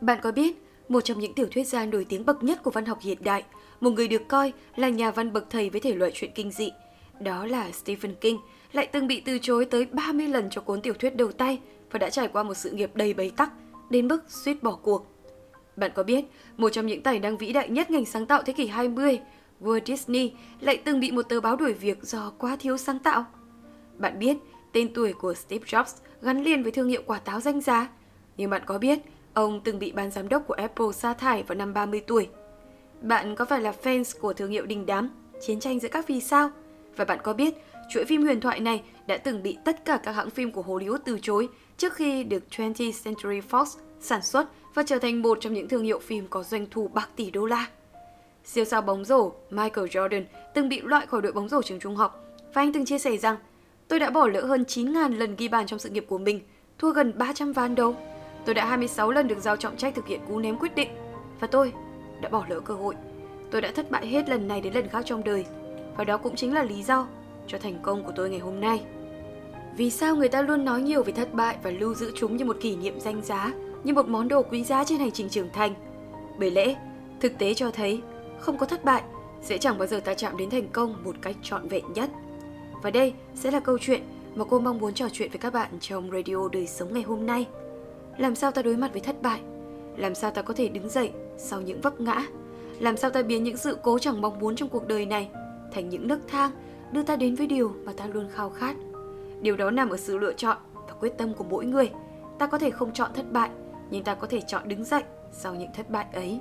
Bạn có biết, một trong những tiểu thuyết gia nổi tiếng bậc nhất của văn học hiện đại, một người được coi là nhà văn bậc thầy với thể loại truyện kinh dị, đó là Stephen King, lại từng bị từ chối tới 30 lần cho cuốn tiểu thuyết đầu tay và đã trải qua một sự nghiệp đầy bế tắc, đến mức suýt bỏ cuộc. Bạn có biết, một trong những tài năng vĩ đại nhất ngành sáng tạo thế kỷ 20, Walt Disney lại từng bị một tờ báo đuổi việc do quá thiếu sáng tạo? Bạn biết, tên tuổi của Steve Jobs gắn liền với thương hiệu quả táo danh giá. Nhưng bạn có biết, ông từng bị ban giám đốc của Apple sa thải vào năm 30 tuổi. Bạn có phải là fans của thương hiệu đình đám, chiến tranh giữa các vì sao? Và bạn có biết, chuỗi phim huyền thoại này đã từng bị tất cả các hãng phim của Hollywood từ chối trước khi được 20th Century Fox sản xuất và trở thành một trong những thương hiệu phim có doanh thu bạc tỷ đô la. Siêu sao bóng rổ Michael Jordan từng bị loại khỏi đội bóng rổ trường trung học và anh từng chia sẻ rằng Tôi đã bỏ lỡ hơn 9.000 lần ghi bàn trong sự nghiệp của mình, thua gần 300 ván đấu. Tôi đã 26 lần được giao trọng trách thực hiện cú ném quyết định và tôi đã bỏ lỡ cơ hội. Tôi đã thất bại hết lần này đến lần khác trong đời và đó cũng chính là lý do cho thành công của tôi ngày hôm nay. Vì sao người ta luôn nói nhiều về thất bại và lưu giữ chúng như một kỷ niệm danh giá, như một món đồ quý giá trên hành trình trưởng thành? Bởi lẽ, thực tế cho thấy không có thất bại sẽ chẳng bao giờ ta chạm đến thành công một cách trọn vẹn nhất. Và đây sẽ là câu chuyện mà cô mong muốn trò chuyện với các bạn trong radio đời sống ngày hôm nay. Làm sao ta đối mặt với thất bại? Làm sao ta có thể đứng dậy sau những vấp ngã? Làm sao ta biến những sự cố chẳng mong muốn trong cuộc đời này thành những nấc thang đưa ta đến với điều mà ta luôn khao khát? Điều đó nằm ở sự lựa chọn và quyết tâm của mỗi người. Ta có thể không chọn thất bại, nhưng ta có thể chọn đứng dậy sau những thất bại ấy.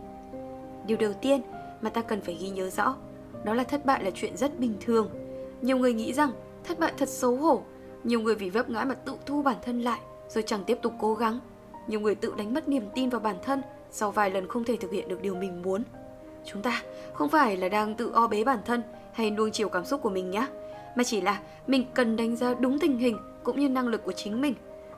Điều đầu tiên mà ta cần phải ghi nhớ rõ, đó là thất bại là chuyện rất bình thường nhiều người nghĩ rằng thất bại thật xấu hổ. Nhiều người vì vấp ngã mà tự thu bản thân lại rồi chẳng tiếp tục cố gắng. Nhiều người tự đánh mất niềm tin vào bản thân sau vài lần không thể thực hiện được điều mình muốn. Chúng ta không phải là đang tự o bế bản thân hay nuông chiều cảm xúc của mình nhé, mà chỉ là mình cần đánh giá đúng tình hình cũng như năng lực của chính mình.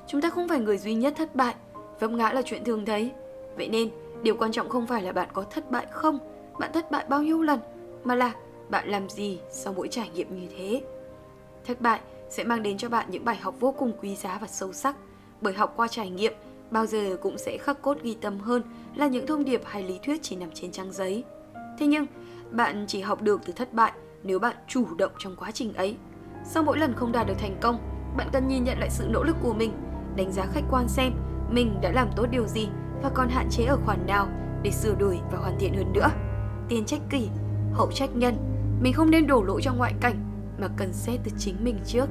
Chúng ta không phải người duy nhất thất bại, vấp ngã là chuyện thường thấy. Vậy nên, điều quan trọng không phải là bạn có thất bại không, bạn thất bại bao nhiêu lần, mà là bạn làm gì sau mỗi trải nghiệm như thế. Thất bại sẽ mang đến cho bạn những bài học vô cùng quý giá và sâu sắc, bởi học qua trải nghiệm bao giờ cũng sẽ khắc cốt ghi tâm hơn là những thông điệp hay lý thuyết chỉ nằm trên trang giấy. Thế nhưng, bạn chỉ học được từ thất bại nếu bạn chủ động trong quá trình ấy. Sau mỗi lần không đạt được thành công, bạn cần nhìn nhận lại sự nỗ lực của mình, đánh giá khách quan xem mình đã làm tốt điều gì và còn hạn chế ở khoản nào để sửa đổi và hoàn thiện hơn nữa. Tiền trách kỷ, hậu trách nhân mình không nên đổ lỗi cho ngoại cảnh mà cần xét từ chính mình trước.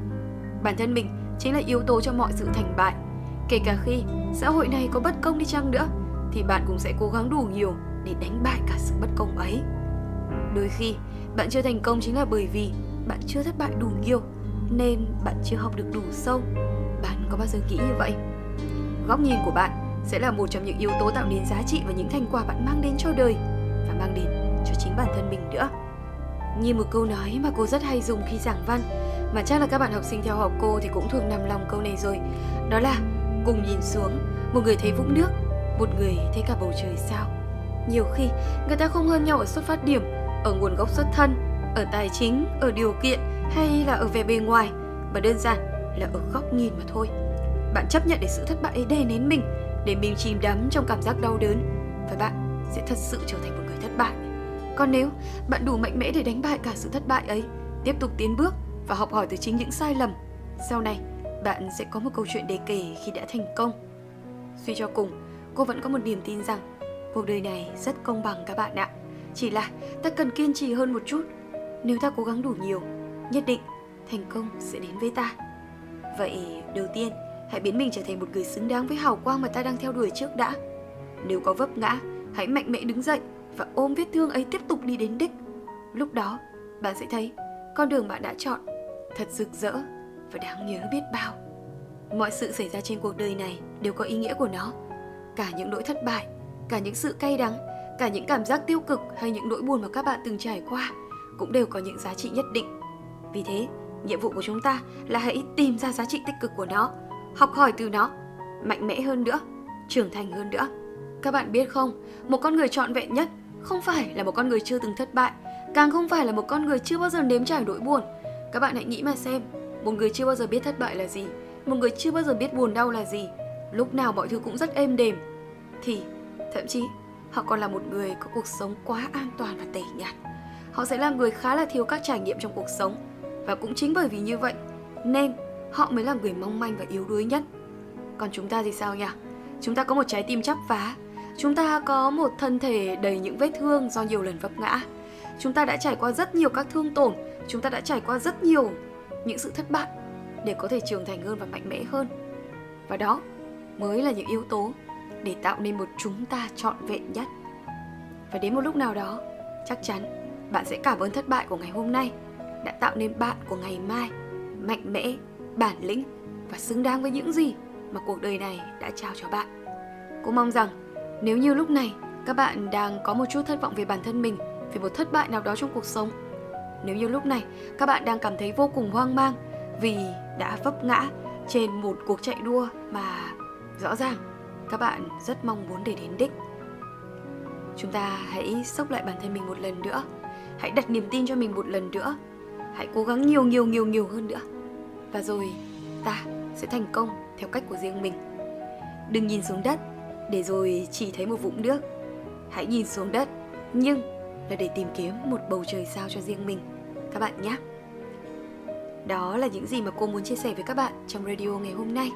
Bản thân mình chính là yếu tố cho mọi sự thành bại. Kể cả khi xã hội này có bất công đi chăng nữa, thì bạn cũng sẽ cố gắng đủ nhiều để đánh bại cả sự bất công ấy. Đôi khi, bạn chưa thành công chính là bởi vì bạn chưa thất bại đủ nhiều, nên bạn chưa học được đủ sâu. Bạn có bao giờ nghĩ như vậy? Góc nhìn của bạn sẽ là một trong những yếu tố tạo nên giá trị và những thành quả bạn mang đến cho đời và mang đến cho chính bản thân mình nữa. Như một câu nói mà cô rất hay dùng khi giảng văn, Mà chắc là các bạn học sinh theo học cô thì cũng thường nằm lòng câu này rồi, Đó là cùng nhìn xuống. Một người thấy vũng nước Một người thấy cả bầu trời sao. Nhiều khi người ta không hơn nhau ở xuất phát điểm Ở nguồn gốc xuất thân Ở tài chính, ở điều kiện Hay là ở vẻ bề ngoài Mà đơn giản là ở góc nhìn mà thôi. Bạn chấp nhận để sự thất bại ấy đè nén mình Để mình chìm đắm trong cảm giác đau đớn Và bạn sẽ thật sự trở thành một người thất bại. Còn nếu bạn đủ mạnh mẽ để đánh bại cả sự thất bại ấy, tiếp tục tiến bước và học hỏi từ chính những sai lầm, sau này bạn sẽ có một câu chuyện để kể khi đã thành công. Suy cho cùng, cô vẫn có một niềm tin rằng cuộc đời này rất công bằng các bạn ạ. Chỉ là ta cần kiên trì hơn một chút. Nếu ta cố gắng đủ nhiều, nhất định thành công sẽ đến với ta. Vậy đầu tiên, hãy biến mình trở thành một người xứng đáng với hào quang mà ta đang theo đuổi trước đã. Nếu có vấp ngã, hãy mạnh mẽ đứng dậy và ôm vết thương ấy tiếp tục đi đến đích. Lúc đó, bạn sẽ thấy con đường bạn đã chọn thật rực rỡ và đáng nhớ biết bao. Mọi sự xảy ra trên cuộc đời này đều có ý nghĩa của nó. Cả những nỗi thất bại, cả những sự cay đắng, cả những cảm giác tiêu cực hay những nỗi buồn mà các bạn từng trải qua cũng đều có những giá trị nhất định. Vì thế, nhiệm vụ của chúng ta là hãy tìm ra giá trị tích cực của nó, học hỏi từ nó, mạnh mẽ hơn nữa, trưởng thành hơn nữa. Các bạn biết không, một con người trọn vẹn nhất không phải là một con người chưa từng thất bại, càng không phải là một con người chưa bao giờ nếm trải nỗi buồn. Các bạn hãy nghĩ mà xem, một người chưa bao giờ biết thất bại là gì, một người chưa bao giờ biết buồn đau là gì, lúc nào mọi thứ cũng rất êm đềm, thì Thậm chí, họ còn là một người có cuộc sống quá an toàn và tẻ nhạt. Họ sẽ là người khá là thiếu các trải nghiệm trong cuộc sống. Và cũng chính bởi vì như vậy, nên họ mới là người mong manh và yếu đuối nhất. Còn chúng ta thì sao nhỉ? Chúng ta có một trái tim chắp vá, chúng ta có một thân thể đầy những vết thương do nhiều lần vấp ngã. Chúng ta đã trải qua rất nhiều các thương tổn, chúng ta đã trải qua rất nhiều những sự thất bại để có thể trưởng thành hơn và mạnh mẽ hơn. Và đó mới là những yếu tố để tạo nên một chúng ta trọn vẹn nhất. Và đến một lúc nào đó, chắc chắn bạn sẽ cảm ơn thất bại của ngày hôm nay đã tạo nên bạn của ngày mai mạnh mẽ, bản lĩnh và xứng đáng với những gì mà cuộc đời này đã trao cho bạn. Cô mong rằng nếu như lúc này các bạn đang có một chút thất vọng về bản thân mình, về một thất bại nào đó trong cuộc sống, nếu như lúc này các bạn đang cảm thấy vô cùng hoang mang vì đã vấp ngã trên một cuộc chạy đua mà rõ ràng các bạn rất mong muốn để đến đích. Chúng ta hãy sốc lại bản thân mình một lần nữa, hãy đặt niềm tin cho mình một lần nữa, hãy cố gắng nhiều nhiều nhiều nhiều hơn nữa. Và rồi ta sẽ thành công theo cách của riêng mình. Đừng nhìn xuống đất để rồi chỉ thấy một vũng nước. Hãy nhìn xuống đất nhưng là để tìm kiếm một bầu trời sao cho riêng mình các bạn nhé. Đó là những gì mà cô muốn chia sẻ với các bạn trong radio ngày hôm nay.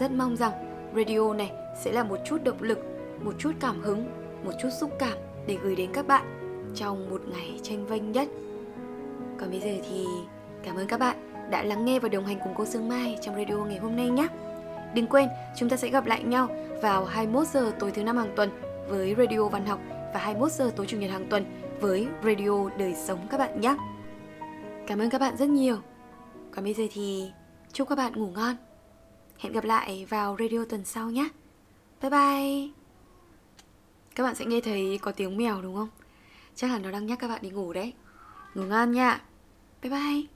Rất mong rằng radio này sẽ là một chút động lực, một chút cảm hứng, một chút xúc cảm để gửi đến các bạn trong một ngày tranh vênh nhất. Còn bây giờ thì cảm ơn các bạn đã lắng nghe và đồng hành cùng cô Sương Mai trong radio ngày hôm nay nhé. Đừng quên, chúng ta sẽ gặp lại nhau vào 21 giờ tối thứ năm hàng tuần với Radio Văn học và 21 giờ tối chủ nhật hàng tuần với Radio Đời Sống các bạn nhé. Cảm ơn các bạn rất nhiều. Còn bây giờ thì chúc các bạn ngủ ngon. Hẹn gặp lại vào radio tuần sau nhé. Bye bye. Các bạn sẽ nghe thấy có tiếng mèo đúng không? Chắc là nó đang nhắc các bạn đi ngủ đấy. Ngủ ngon nha. Bye bye.